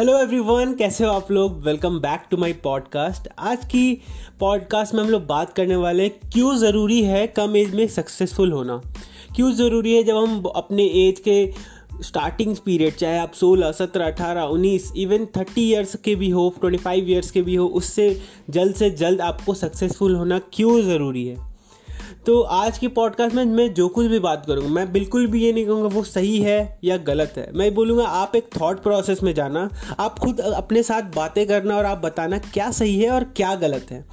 Hello everyone कैसे हो आप लोग? Welcome back to my podcast आज की पॉडकास्ट में हम लोग बात करने वाले हैं क्यों ज़रूरी है कम एज में सक्सेसफुल होना? क्यों ज़रूरी है जब हम अपने एज के स्टार्टिंग पीरियड चाहे आप 16, 17, 18, 19 इवन 30 इयर्स के भी हो 25 इयर्स के भी हो उससे जल्द से जल्द आपको सक्सेसफुल होना क्यों ज़रूरी है? तो आज की पॉडकास्ट में मैं जो कुछ भी बात करूँगा, मैं बिल्कुल भी ये नहीं कहूँगा वो सही है या गलत है। मैं बोलूँगा, आप एक थॉट प्रोसेस में जाना, आप खुद अपने साथ बातें करना और आप बताना क्या सही है और क्या गलत है।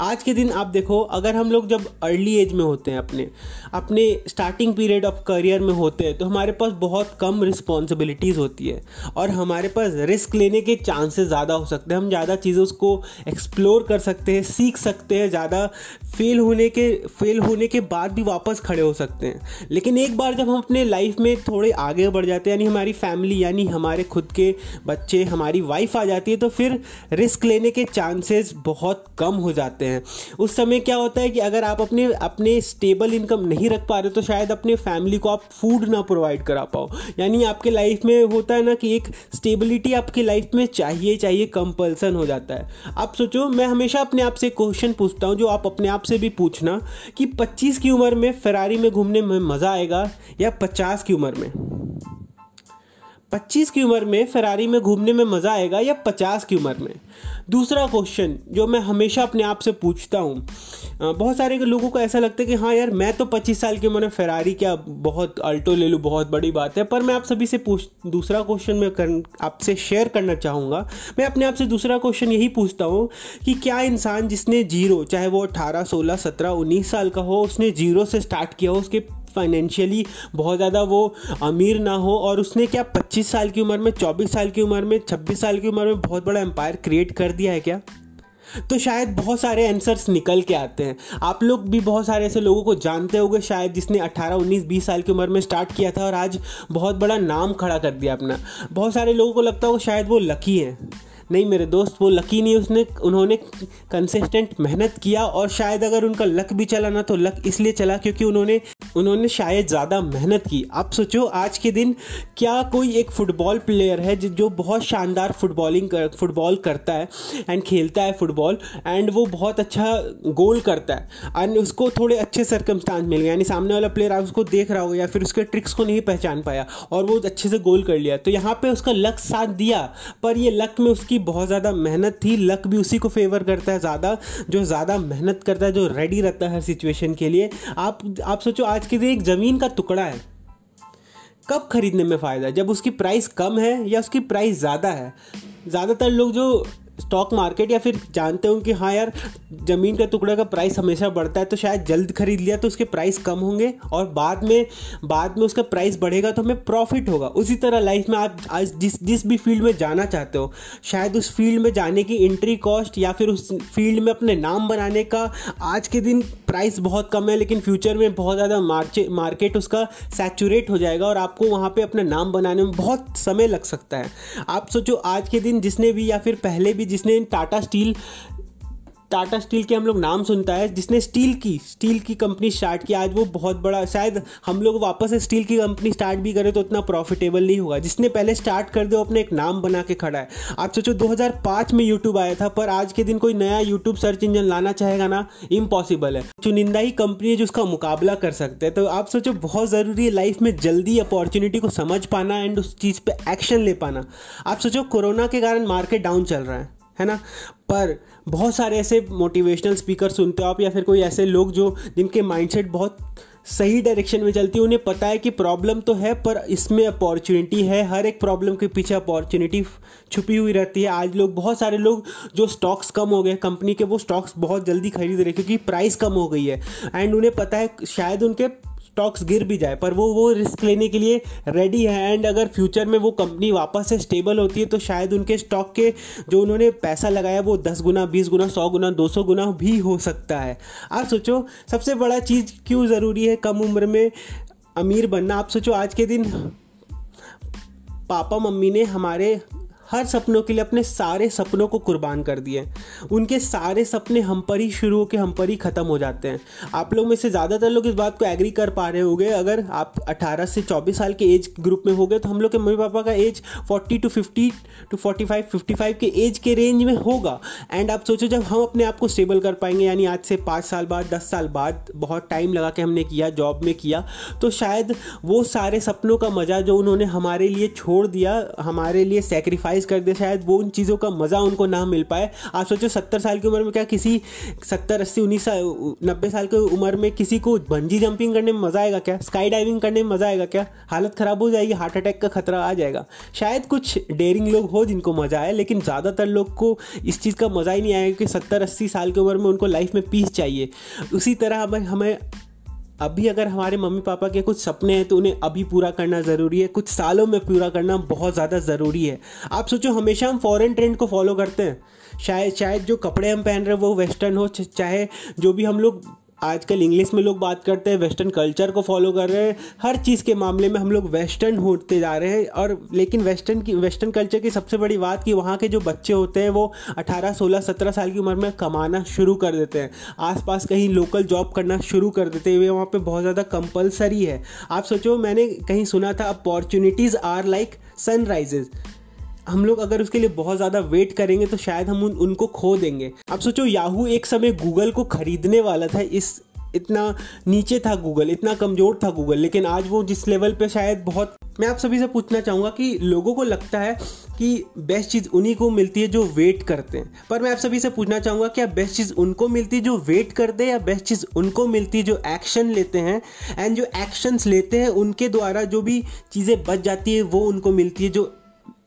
आज के दिन आप देखो, अगर हम लोग जब अर्ली एज में होते हैं अपने अपने स्टार्टिंग पीरियड ऑफ़ करियर में होते हैं तो हमारे पास बहुत कम रिस्पॉन्सिबिलिटीज़ होती है और हमारे पास रिस्क लेने के चांसेस ज़्यादा हो सकते हैं। हम ज़्यादा चीज़ों को एक्सप्लोर कर सकते हैं, सीख सकते हैं, ज़्यादा फेल होने के फेल हो होने के बाद भी वापस खड़े हो सकते हैं। लेकिन एक बार जब हम अपने लाइफ में थोड़े आगे बढ़ जाते हैं, यानी हमारी फैमिली यानी हमारे खुद के बच्चे, हमारी वाइफ आ जाती है तो फिर रिस्क लेने के चांसेस बहुत कम हो जाते हैं। उस समय क्या होता है कि अगर आप अपने अपने स्टेबल इनकम नहीं रख पा रहे तो शायद अपने फैमिली को आप फ़ूड ना प्रोवाइड करा पाओ। यानी आपके लाइफ में होता है ना कि एक स्टेबिलिटी आपकी लाइफ में चाहिए चाहिए कंपल्सन हो जाता है। आप सोचो, मैं हमेशा अपने आप से क्वेश्चन पूछता हूँ, जो आप अपने आप से भी पूछना कि पच्चीस की उम्र में फरारी में घूमने में मज़ा आएगा या पचास की उम्र में? पच्चीस की उम्र में फरारी में घूमने में मज़ा आएगा या पचास की उम्र में? दूसरा क्वेश्चन जो मैं हमेशा अपने आप से पूछता हूँ। बहुत सारे लोगों को ऐसा लगता है कि हाँ यार, मैं तो पच्चीस साल की उम्र में फरारी क्या बहुत अल्टो ले लूँ, बहुत बड़ी बात है, पर मैं आप सभी से पूछ, दूसरा क्वेश्चन मैं कर आपसे शेयर करना चाहूँगा। मैं अपने आप से दूसरा क्वेश्चन यही पूछता हूँ कि क्या इंसान जिसने ज़ीरो, चाहे वो अठारह, सोलह, सत्रह, उन्नीस साल का हो, उसने ज़ीरो से स्टार्ट किया हो, उसके फाइनेंशियली बहुत ज़्यादा वो अमीर ना हो और उसने क्या 25 साल की उम्र में 24 साल की उम्र में 26 साल की उम्र में बहुत बड़ा एम्पायर क्रिएट कर दिया है क्या? तो शायद बहुत सारे आंसर्स निकल के आते हैं। आप लोग भी बहुत सारे ऐसे लोगों को जानते होंगे शायद जिसने 18 19 20 साल की उम्र में स्टार्ट किया था और आज बहुत बड़ा नाम खड़ा कर दिया अपना। बहुत सारे लोगों को लगता होगा शायद वो लकी है। नहीं मेरे दोस्त, वो लकी नहीं, उसने, उन्होंने कंसिस्टेंट मेहनत किया और शायद अगर उनका लक भी चला ना तो लक इसलिए चला क्योंकि उन्होंने उन्होंने शायद ज़्यादा मेहनत की। आप सोचो, आज के दिन क्या कोई एक फुटबॉल प्लेयर है जो बहुत शानदार फुटबॉलिंग कर फुटबॉल करता है एंड खेलता है फुटबॉल एंड वो बहुत अच्छा गोल करता है। एंड उसको थोड़े अच्छे सरकमस्टांस मिल गए। यानी सामने वाला प्लेयर आप उसको देख रहा होगा या फिर उसके ट्रिक्स को नहीं पहचान पाया और वो अच्छे से गोल कर लिया। तो यहाँ पर उसका लक साथ दिया, पर ये लक में उसकी बहुत ज़्यादा मेहनत थी। लक भी उसी को फेवर करता है ज़्यादा, जो ज़्यादा मेहनत करता है, जो रेडी रहता है हर सिचुएशन के लिए। आप आप सोचो, आज के दिन एक ज़मीन का टुकड़ा है। कब खरीदने में फ़ायदा है? जब उसकी प्राइस कम है या उसकी प्राइस ज़्यादा है? ज़्यादातर लोग जो स्टॉक मार्केट या फिर जानते हो कि हाँ यार, ज़मीन का टुकड़ा का प्राइस हमेशा बढ़ता है तो शायद जल्द खरीद लिया तो उसके प्राइस कम होंगे और बाद में बाद में उसका प्राइस बढ़ेगा तो हमें प्रॉफिट होगा। उसी तरह लाइफ में आप, आज जिस जिस भी फ़ील्ड में जाना चाहते हो, शायद उस फ़ील्ड में जाने की एंट्री कॉस्ट या फिर उस फ़ील्ड में अपने नाम बनाने का आज के दिन प्राइस बहुत कम है, लेकिन फ्यूचर में बहुत ज़्यादा मार्केट उसका सैचुरेट हो जाएगा और आपको वहाँ पर अपना नाम बनाने में बहुत समय लग सकता है। आप सोचो आज के दिन जिसने भी या फिर पहले भी जिसने टाटा स्टील टाटा स्टील के हम लोग नाम सुनता है, जिसने स्टील की स्टील की कंपनी स्टार्ट की। आज वो बहुत बड़ा, शायद हम लोग वापस स्टील की कंपनी स्टार्ट भी करें तो उतना प्रॉफिटेबल नहीं होगा। जिसने पहले स्टार्ट कर दो अपने एक नाम बना के खड़ा है। आप सोचो 2005 में यूट्यूब आया था, पर आज के दिन कोई नया यूट्यूब सर्च इंजन लाना चाहेगा ना इम्पॉसिबल है। चुनिंदा ही कंपनी है जो उसका मुकाबला कर सकते हैं। तो आप सोचो, बहुत ज़रूरी है लाइफ में जल्दी अपॉर्चुनिटी को समझ पाना एंड उस चीज़ पर एक्शन ले पाना। आप सोचो, कोरोना के कारण मार्केट डाउन चल रहा है है ना? पर बहुत सारे ऐसे मोटिवेशनल स्पीकर सुनते हो आप या फिर कोई ऐसे लोग जो जिनके माइंडसेट बहुत सही डायरेक्शन में चलती है, उन्हें पता है कि प्रॉब्लम तो है, पर इसमें अपॉर्चुनिटी है। हर एक प्रॉब्लम के पीछे अपॉर्चुनिटी छुपी हुई रहती है। आज लोग, बहुत सारे लोग जो स्टॉक्स कम हो गए कंपनी के वो स्टॉक्स बहुत जल्दी खरीद रहे क्योंकि प्राइस कम हो गई है। एंड उन्हें पता है, शायद उनके स्टॉक्स गिर भी जाए, पर वो वो रिस्क लेने के लिए रेडी है एंड अगर फ्यूचर में वो कंपनी वापस से स्टेबल होती है तो शायद उनके स्टॉक के जो उन्होंने पैसा लगाया, वो दस गुना, बीस गुना, सौ गुना, दो सौ गुना भी हो सकता है। आप सोचो, सबसे बड़ा चीज़ क्यों ज़रूरी है कम उम्र में अमीर बनना? आप सोचो, आज के दिन पापा मम्मी ने हमारे हर सपनों के लिए अपने सारे सपनों को कुर्बान कर दिए उनके सारे सपने हम पर ही शुरू होकर हम पर ही ख़त्म हो जाते हैं। आप लोग में से ज़्यादातर लोग इस बात को एग्री कर पा रहे होंगे। अगर आप 18 से 24 साल के एज ग्रुप में हो गए तो हम लोग के मम्मी पापा का एज 40 टू 50 टू 45 55 के एज के रेंज में होगा। एंड आप सोचो जब हम अपने आप को स्टेबल कर पाएँगे, यानी आज से पाँच साल बाद, दस साल बाद, बहुत टाइम लगा के हमने किया जॉब में किया तो शायद वो सारे सपनों का मज़ा जो उन्होंने हमारे लिए छोड़ दिया, हमारे लिए सेक्रीफाइस कर दे, शायद वो उन चीज़ों का मज़ा उनको ना मिल पाए। आप सोचो, सत्तर साल की उम्र में क्या किसी, सत्तर, अस्सी, उन्नीस साल, नब्बे साल की उम्र में किसी को बंजी जंपिंग करने में मज़ा आएगा क्या? स्काई डाइविंग करने में मज़ा आएगा क्या? हालत ख़राब हो जाएगी हार्ट अटैक का खतरा आ जाएगा। शायद कुछ डेयरिंग लोग हो जिनको मज़ा आए, लेकिन ज़्यादातर लोग को इस चीज़ का मज़ा ही नहीं आएगा कि सत्तर, अस्सी साल की उम्र में उनको लाइफ में पीस चाहिए। उसी तरह हमें हमें अभी अगर हमारे मम्मी पापा के कुछ सपने हैं तो उन्हें अभी पूरा करना ज़रूरी है। कुछ सालों में पूरा करना बहुत ज़्यादा ज़रूरी है। आप सोचो, हमेशा हम फॉरेन ट्रेंड को फॉलो करते हैं। शायद शायद जो कपड़े हम पहन रहे हैं, वो वेस्टर्न हो चाहे जो भी हम लोग आजकल इंग्लिश में लोग बात करते हैं, वेस्टर्न कल्चर को फॉलो कर रहे हैं, हर चीज़ के मामले में हम लोग वेस्टर्न होते जा रहे हैं और लेकिन वेस्टर्न की, वेस्टर्न कल्चर की सबसे बड़ी बात कि वहाँ के जो बच्चे होते हैं, वो 18 16 17 साल की उम्र में कमाना शुरू कर देते हैं। आसपास कहीं लोकल जॉब करना शुरू कर देते हैं, वे वहाँ पर बहुत ज़्यादा कंपलसरी है। आप सोचो, मैंने कहीं सुना था अपॉर्चुनिटीज़ आर लाइक सनराइजेज़ हम लोग अगर उसके लिए बहुत ज़्यादा वेट करेंगे तो शायद हम उन, उनको खो देंगे। अब सोचो याहू एक समय गूगल को खरीदने वाला था इस इतना नीचे था गूगल इतना कमज़ोर था गूगल लेकिन आज वो जिस लेवल पे शायद बहुत मैं आप सभी से पूछना चाहूँगा कि लोगों को लगता है कि बेस्ट चीज़ उन्हीं को मिलती है जो वेट करते हैं। पर मैं आप सभी से पूछना चाहूँगा क्या बेस्ट चीज़ उनको मिलती है जो वेट करते हैं या बेस्ट चीज़ उनको मिलती है जो एक्शन लेते हैं? एंड जो एक्शंस लेते हैं उनके द्वारा जो भी चीज़ें बच जाती है वो उनको मिलती है जो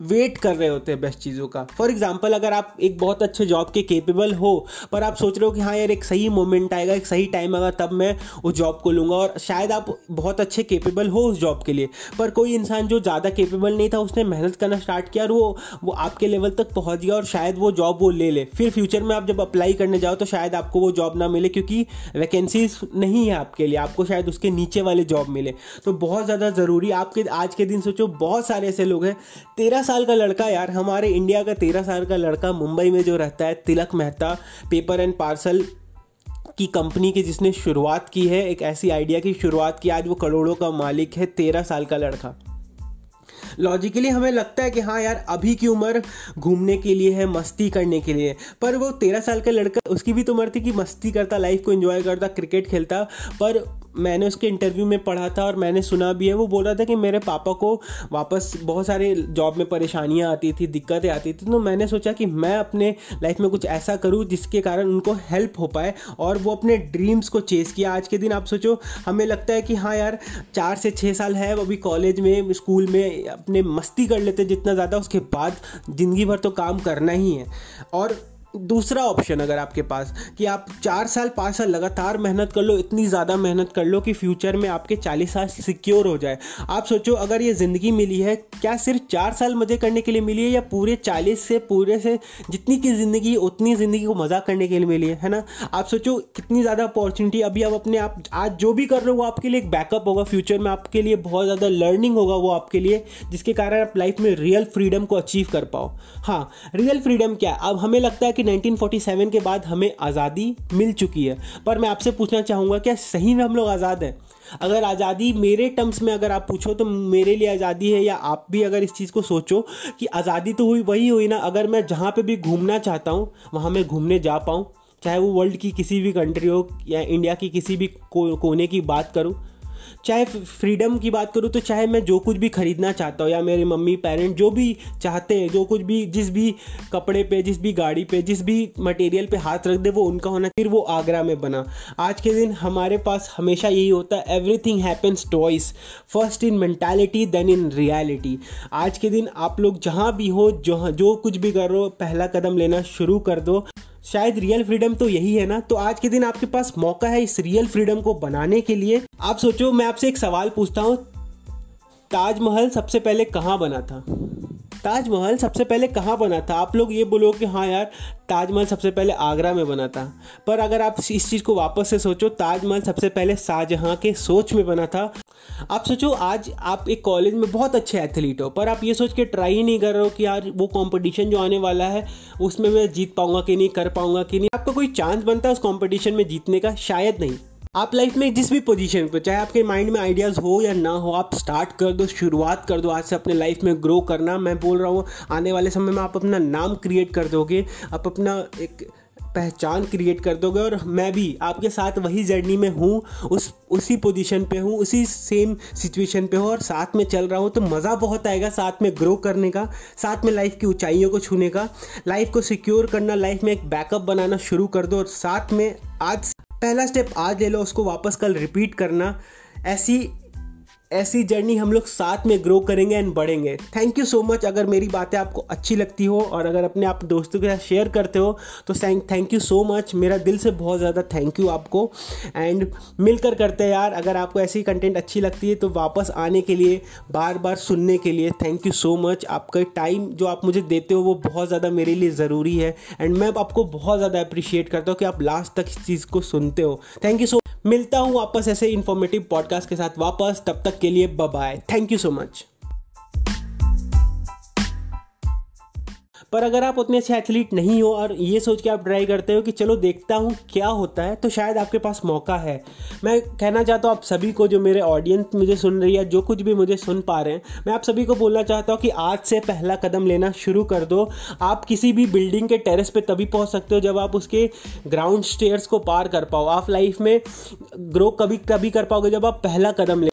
वेट कर रहे होते हैं बेस्ट चीज़ों का। फॉर एग्ज़ाम्पल अगर आप एक बहुत अच्छे जॉब के केपेबल हो, पर आप सोच रहे हो कि हाँ यार, एक सही मोमेंट आएगा, एक सही टाइम आएगा, तब मैं उस जॉब को लूँगा और शायद आप बहुत अच्छे केपेबल हो उस जॉब के लिए। पर कोई इंसान जो ज़्यादा केपेबल नहीं था, उसने मेहनत करना स्टार्ट किया और वो वो आपके लेवल तक पहुँच गया और शायद वो जॉब वो ले ले। फिर फ्यूचर में आप जब अप्लाई करने जाओ तो शायद आपको वो जॉब ना मिले क्योंकि वैकेंसीज नहीं है आपके लिए। आपको शायद उसके नीचे वाले जॉब मिले। तो बहुत ज़्यादा ज़रूरी, आपके आज के दिन सोचो, बहुत सारे ऐसे लोग हैं, तेरह साल का लड़का यार, हमारे इंडिया का तेरह साल का लड़का मुंबई में जो रहता है, Tilak Mehta paper and parcel की कंपनी की जिसने शुरुआत की है, एक ऐसी आइडिया की शुरुआत की, आज वो करोड़ों का मालिक है, तेरह साल का लड़का। लॉजिकली हमें लगता है कि हाँ यार, अभी की उम्र घूमने के लिए है, मस्ती करने के लिए, पर वो तेरह साल का लड़का, उसकी भी तो उम्र थी कि मस्ती करता लाइफ को एंजॉय करता क्रिकेट खेलता, पर मैंने उसके इंटरव्यू में पढ़ा था और मैंने सुना भी है। वो बोल रहा था कि मेरे पापा को वापस बहुत सारे जॉब में परेशानियाँ आती थी, दिक्कतें आती थी। तो मैंने सोचा कि मैं अपने लाइफ में कुछ ऐसा करूँ जिसके कारण उनको हेल्प हो पाए और वो अपने ड्रीम्स को चेस किया। आज के दिन आप सोचो, हमें लगता है कि हाँ यार, चार से छः साल है, वो अभी कॉलेज में स्कूल में अपने मस्ती कर लेते जितना ज़्यादा, उसके बाद ज़िंदगी भर तो काम करना ही है। और दूसरा ऑप्शन अगर आपके पास कि आप चार साल, पाँच साल लगातार मेहनत कर लो, इतनी ज़्यादा मेहनत कर लो कि फ्यूचर में आपके चालीस साल सिक्योर हो जाए। आप सोचो, अगर ये ज़िंदगी मिली है, क्या सिर्फ़ चार साल मज़े करने के लिए मिली है या पूरे चालीस से पूरे से जितनी की ज़िंदगी, उतनी ज़िंदगी को मज़ा करने के लिए मिली है है ना? आप सोचो, कितनी ज़्यादा अपॉर्चुनिटी अभी आप अपने आप, आज जो भी कर रहे हो, वो आपके लिए एक बैकअप होगा, फ्यूचर में आपके लिए बहुत ज़्यादा लर्निंग होगा, वो आपके लिए, जिसके कारण आप लाइफ में रियल फ्रीडम को अचीव कर पाओ। हाँ रियल फ्रीडम क्या है? अब हमें लगता है कि 1947 के बाद हमें आज़ादी मिल चुकी है। पर मैं आपसे पूछना चाहूँगा क्या सही में हम लोग आज़ाद हैं? अगर आज़ादी मेरे टर्म्स में अगर आप पूछो तो मेरे लिए आज़ादी है या आप भी अगर इस चीज़ को सोचो कि आज़ादी तो हुई वही हुई ना अगर मैं जहाँ पे भी घूमना चाहता हूँ वहाँ मैं घूमने जा पाऊँ। चाहे वो वर्ल्ड की किसी भी कंट्री हो या इंडिया की किसी भी को, कोने की बात करूँ चाहे फ्रीडम की बात करूँ तो चाहे मैं जो कुछ भी खरीदना चाहता हूँ या मेरे मम्मी पेरेंट जो भी चाहते हैं, जो कुछ भी, जिस भी कपड़े पे, जिस भी गाड़ी पे, जिस भी मटेरियल पे हाथ रख दे, वो उनका होना फिर वो आगरा में बना। आज के दिन हमारे पास हमेशा यही होता है everything happens twice first in mentality then in reality आज के दिन आप लोग जहाँ भी हो जो जो कुछ भी कर रहे हो, पहला कदम लेना शुरू कर दो। शायद रियल फ्रीडम तो यही है ना? तो आज के दिन आपके पास मौका है इस रियल फ्रीडम को बनाने के लिए। आप सोचो, मैं आपसे एक सवाल पूछता हूँ। ताजमहल सबसे पहले कहाँ बना था? ताजमहल सबसे पहले कहाँ बना था? आप लोग ये बोलो कि हाँ यार, ताजमहल सबसे पहले आगरा में बना था। पर अगर आप इस चीज़ को वापस से सोचो, ताजमहल सबसे पहले शाहजहाँ के सोच में बना था। आप सोचो, आज आप एक कॉलेज में बहुत अच्छे एथलीट हो, पर आप ये सोच के ट्राई ही नहीं कर रहे हो कि यार वो कंपटीशन जो आने वाला है, उसमें मैं जीत पाऊँगा कि नहीं, कर पाऊँगा कि नहीं। आपका कोई चांस बनता है उस कंपटीशन में जीतने का? शायद नहीं। आप लाइफ में जिस भी पोजीशन पे चाहे आपके माइंड में आइडियाज़ हो या ना हो, आप स्टार्ट कर दो, शुरुआत कर दो, आज से अपने लाइफ में ग्रो करना। मैं बोल रहा हूँ, आने वाले समय में आप अपना नाम क्रिएट कर दोगे, आप अपना एक पहचान क्रिएट कर दोगे और मैं भी आपके साथ वही जर्नी में हूँ, उस, उसी पोजीशन पे हूँ, उसी सेम सिचुएशन पे हूँ और साथ में चल रहा हूँ तो मज़ा बहुत आएगा साथ में ग्रो करने का, साथ में लाइफ की ऊंचाइयों को छूने का। लाइफ को सिक्योर करना लाइफ में एक बैकअप बनाना शुरू कर दो और साथ में आज, पहला स्टेप आज ले लो, उसको वापस कल रिपीट करना। ऐसी ऐसी जर्नी हम लोग साथ में ग्रो करेंगे एंड बढ़ेंगे। थैंक यू सो मच अगर मेरी बातें आपको अच्छी लगती हो और अगर अपने आप दोस्तों के साथ शेयर करते हो तो थैंक यू सो मच मेरा दिल से बहुत ज़्यादा थैंक यू आपको। एंड मिलकर करते हैं यार। अगर आपको ऐसी कंटेंट अच्छी लगती है तो वापस आने के लिए बार बार सुनने के लिए थैंक यू सो मच आपका टाइम जो आप मुझे देते हो, वो बहुत ज़्यादा मेरे लिए ज़रूरी है। एंड मैं आपको बहुत ज़्यादा अप्रिशिएट करता हूँ कि आप लास्ट तक इस चीज़ को सुनते हो। थैंक यू सो मिलता हूँ वापस ऐसे इन्फॉर्मेटिव पॉडकास्ट के साथ वापस, तब तक के लिए bye thank you so much पर अगर आप उतने अच्छे एथलीट नहीं हो और ये सोच के आप ट्राई करते हो कि चलो देखता हूँ क्या होता है तो शायद आपके पास मौका है। मैं कहना चाहता हूँ आप सभी को जो मेरे ऑडियंस मुझे सुन रही है, जो कुछ भी मुझे सुन पा रहे हैं, मैं आप सभी को बोलना चाहता हूँ कि आज से पहला कदम लेना शुरू कर दो। आप किसी भी बिल्डिंग के टेरेस पर तभी पहुँच सकते हो जब आप उसके ग्राउंड स्टेयर्स को पार कर पाओ। आप लाइफ में ग्रो कभी कभी कर पाओगे जब आप पहला कदम ले